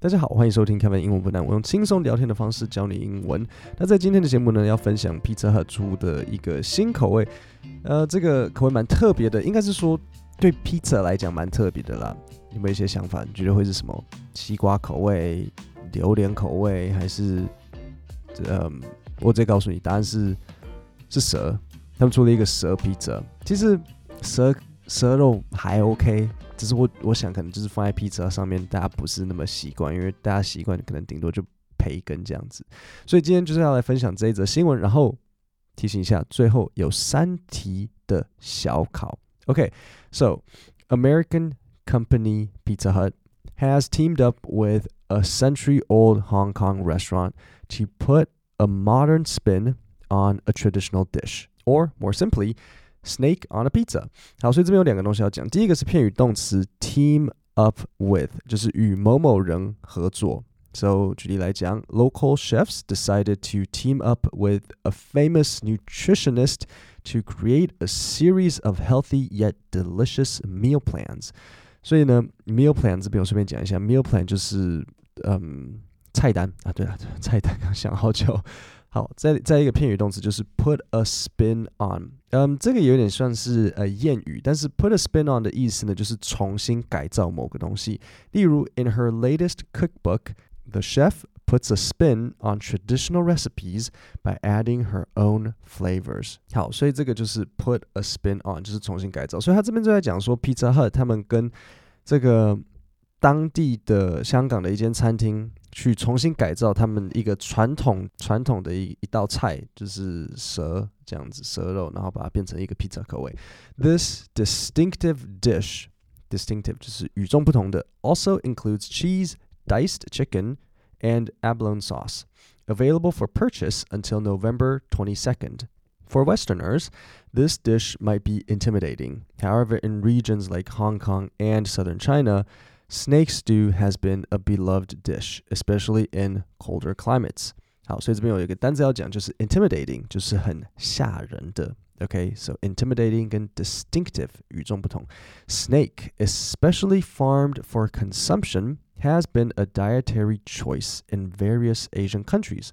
大家好，欢迎收听 Kevin 英文不难，我用轻松聊天的方式教你英文。那在今天的节目呢，要分享 Pizza Hut 出的一个新口味，呃，这个口味蛮特别的，应该是说对 pizza 来讲蛮特别的啦。有没有一些想法？你觉得会是什么？西瓜口味、榴莲口味，还是？呃，我直接告诉你，答案是是蛇。他们出了一个蛇披萨，其实蛇蛇肉还 OK。只是我我想可能就是放在披萨上面，大家不是那么习惯，因为大家习惯可能顶多就培根这样子。所以今天就是要来分享这一则新闻，然后提醒一下，最后有三题的小考。OK，so American company Pizza Hut has teamed up with a century-old Hong Kong restaurant to put a modern spin on a traditional dish, or more simply. Snake on a pizza。好，所以这边有两个东西要讲。第一个是片语动词 team up with，就是与某某人合作。So 举例来讲，local chefs decided to team up with a famous nutritionist to create a series of healthy yet delicious meal plans。所以呢，meal plan 这边我顺便讲一下，meal plan 就是嗯菜单啊，对了，菜单刚想好久。 好，再再一个片语动词就是 put a spin on，嗯，这个有点算是呃谚语，但是 put a spin on 的意思呢，就是重新改造某个东西。例如，in her latest cookbook，the chef puts a spin on traditional recipes by adding her own flavors。好，所以这个就是 put a spin on，就是重新改造。所以他这边就在讲说，Pizza Hut 他们跟这个当地的香港的一间餐厅。 去重新改造他们一个传统传统的一一道菜，就是蛇这样子蛇肉，然后把它变成一个披萨口味。This distinctive dish, distinctive 就是与众不同的，also includes cheese, diced chicken, and abalone sauce, available for purchase until November 22nd. For Westerners, this dish might be intimidating. However, in regions like Hong Kong and southern China, Snake stew has been a beloved dish, especially in colder climates. 好，所以这边有一个单词要讲，就是 intimidating，就是很吓人的。OK，so、okay? intimidating 跟 distinctive 与众不同。Snake, especially farmed for consumption, has been a dietary choice in various Asian countries.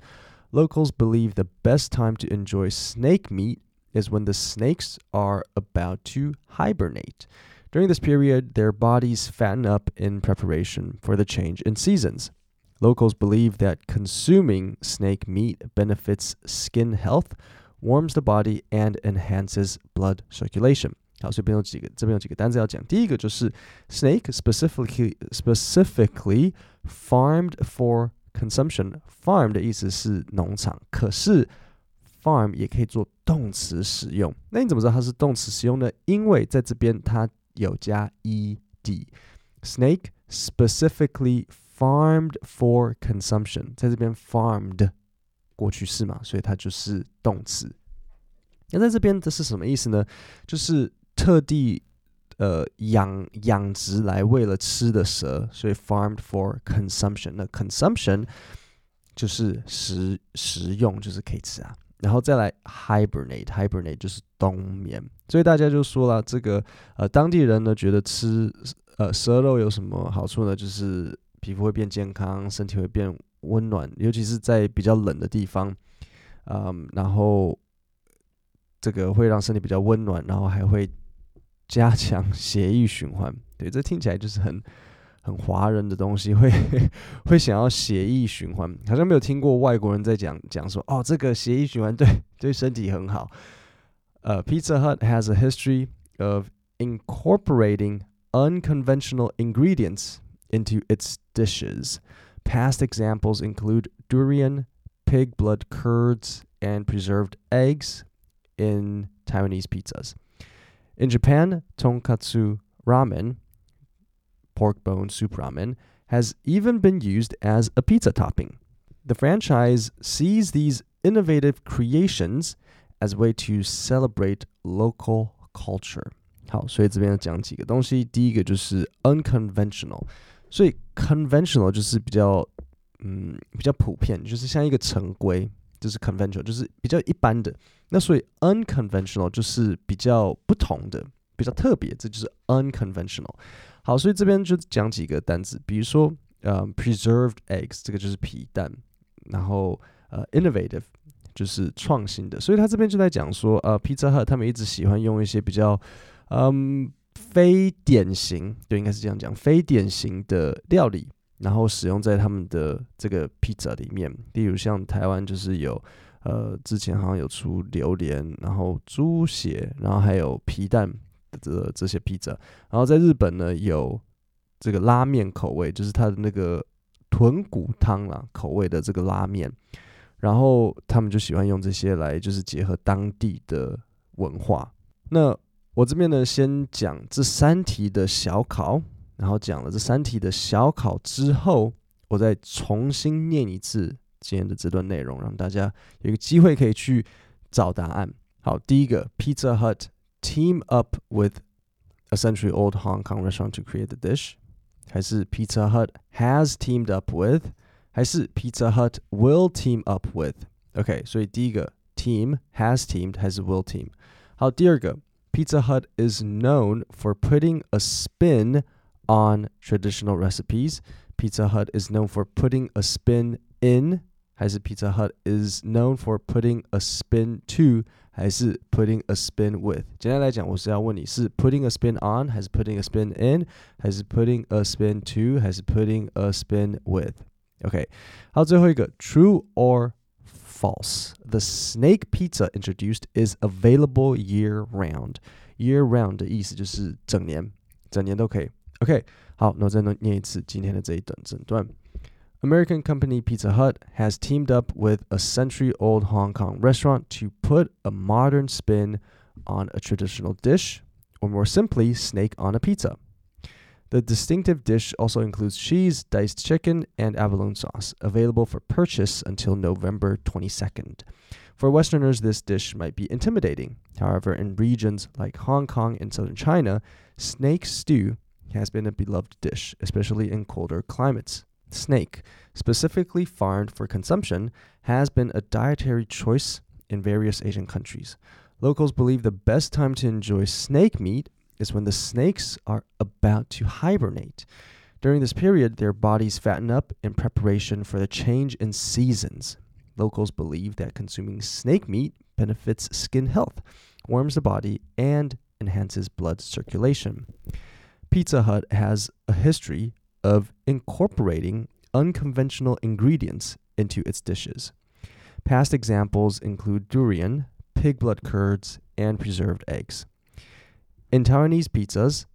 Locals believe the best time to enjoy snake meat is when the snakes are about to hibernate. During this period, their bodies fatten up in preparation for the change in seasons. Locals believe that consuming snake meat benefits skin health, warms the body, and enhances blood circulation. 好，所以这边有几个，这边有几个单词要讲。第一个就是 snake specifically specifically farmed for consumption. Farm 的意思是农场，可是 farm 也可以做动词使用。那你怎么知道它是动词使用呢？因为在这边它 有加 ed。Snake specifically farmed for consumption，在这边 farmed 过去式嘛，所以它就是动词。那在这边这是什么意思呢？就是特地呃养养殖来为了吃的蛇，所以 farmed for consumption。那 consumption 就是食食用，就是可以吃啊。然后再来 hibernate，hibernate 就是冬眠，所以大家就说了，这个呃当地人呢觉得吃呃蛇肉有什么好处呢？就是皮肤会变健康，身体会变温暖，尤其是在比较冷的地方，嗯，然后这个会让身体比较温暖，然后还会加强血液循环。对，这听起来就是很。很华人的东西，会会想要血液循环，好像没有听过外国人在讲讲说哦，这个血液循环对对身体很好。呃、uh,，Pizza Hut has a history of incorporating unconventional ingredients into its dishes. Past examples include durian, pig blood curds, and preserved eggs in Taiwanese pizzas. In Japan, tonkotsu ramen pork bone soup ramen has even been used as a pizza topping. The franchise sees these innovative creations as a way to celebrate local culture. 好，所以这边讲几个东西。第一个就是 unconventional，所以 conventional 就是比较嗯比较普遍，就是像一个成规，就是 conventional，就是比较一般的。那所以 unconventional 就是比较不同的， 比较特别，这就是 unconventional。好，所以这边就讲几个单词，比如说呃 preserved eggs，这个就是皮蛋，然后呃 innovative 就是创新的，所以他这边就在讲说，呃，Pizza Hut 他们一直喜欢用一些比较嗯非典型，对，应该是这样讲，非典型的料理，然后使用在他们的这个 pizza 里面，例如像台湾就是有。呃，之前好像有出榴莲，然后猪血，然后还有皮蛋的这些披萨。然后在日本呢，有这个拉面口味，就是它的那个豚骨汤啦口味的这个拉面。然后他们就喜欢用这些来，就是结合当地的文化。那我这边呢，先讲这三题的小考，然后讲了这三题的小考之后，我再重新念一次。今天的这段内容，让大家有一个机会可以去找答案。好，第一个，Pizza Hut team up with a century-old Hong Kong restaurant to create the dish，还是 Pizza Hut has teamed up with，还是 Pizza Hut will team up with？OK，所以第一个 team has teamed 还是 will team？好，第二个 Pizza Hut is known for putting a spin on traditional recipes. Pizza Hut is known for putting a spin in 还是 Pizza Hut is known for putting a spin to，还是 putting a spin with？简单来讲，我是要问你是 putting a spin on，还是 putting a spin in，还是 putting a spin to，还是 putting a spin with？OK，好，最后一个 true or false? The snake pizza introduced is available year round. Year round 的意思就是整年，整年都可以。OK，好，那我再念一次今天的这一段整段。 American company Pizza Hut has teamed up with a century old Hong Kong restaurant to put a modern spin on a traditional dish, or more simply, snake on a pizza. The distinctive dish also includes cheese, diced chicken, and abalone sauce, available for purchase until November 22nd. For Westerners, this dish might be intimidating. However, in regions like Hong Kong and southern China, snake stew has been a beloved dish, especially in colder climates snake, specifically farmed for consumption, has been a dietary choice in various Asian countries. Locals believe the best time to enjoy snake meat is when the snakes are about to hibernate. During this period, their bodies fatten up in preparation for the change in seasons. Locals believe that consuming snake meat benefits skin health, warms the body, and enhances blood circulation. Pizza Hut has a history of incorporating unconventional ingredients into its dishes. Past examples include durian, pig blood curds, and preserved eggs. In Taiwanese pizzas,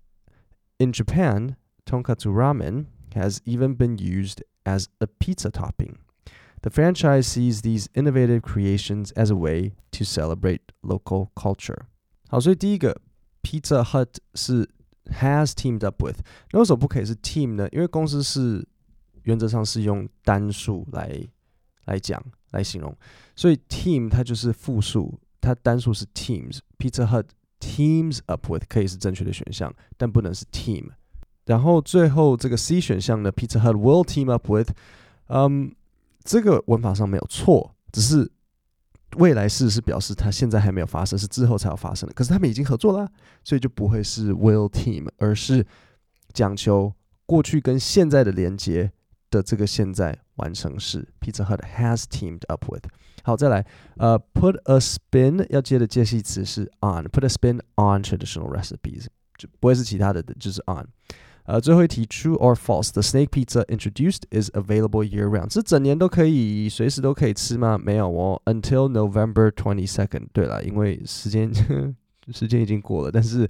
in Japan, tonkotsu ramen has even been used as a pizza topping. The franchise sees these innovative creations as a way to celebrate local culture. 好，所以第一个 Pizza Hut 是 has teamed up with，那为什么不可以是 team 呢？因为公司是原则上是用单数来来讲来形容，所以 team 它就是复数，它单数是 teams。Pizza Hut teams up with 可以是正确的选项，但不能是 team。然后最后这个 C 选项呢，Pizza Hut will team up with，嗯，这个文法上没有错，只是。未来式是表示它现在还没有发生，是之后才要发生的。可是他们已经合作了，所以就不会是 will team，而是讲求过去跟现在的连接的这个现在完成式。Pizza Hut has teamed up with。好，再来，呃，put a spin 要接的介系词是 on，put a spin on traditional recipes，就不会是其他的，就是 on。呃，最后一题，True or false？The snake pizza introduced is available year round，是整年都可以，随时都可以吃吗？没有哦，Until November twenty second。对了，因为时间时间已经过了，但是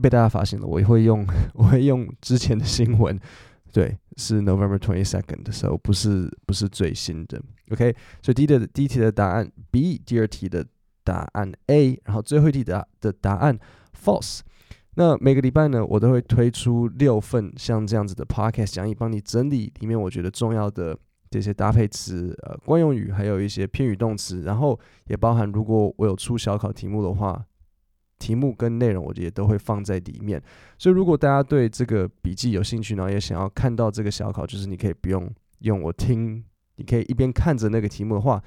被大家发现了，我会用我会用之前的新闻，对，是 November twenty second 的时候，不是不是最新的。OK，所以第一的第一题的答案 B，第二题的答案 A，然后最后一题的的答案 false。那每个礼拜呢，我都会推出六份像这样子的 podcast 讲义，帮你整理里面我觉得重要的这些搭配词、呃惯用语，还有一些偏语动词，然后也包含如果我有出小考题目的话，题目跟内容我也都会放在里面。所以如果大家对这个笔记有兴趣，然后也想要看到这个小考，就是你可以不用用我听，你可以一边看着那个题目的话。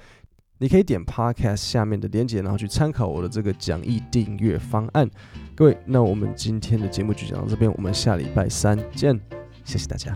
你可以点 Podcast 下面的链接，然后去参考我的这个讲义订阅方案。各位，那我们今天的节目就讲到这边，我们下礼拜三见，谢谢大家。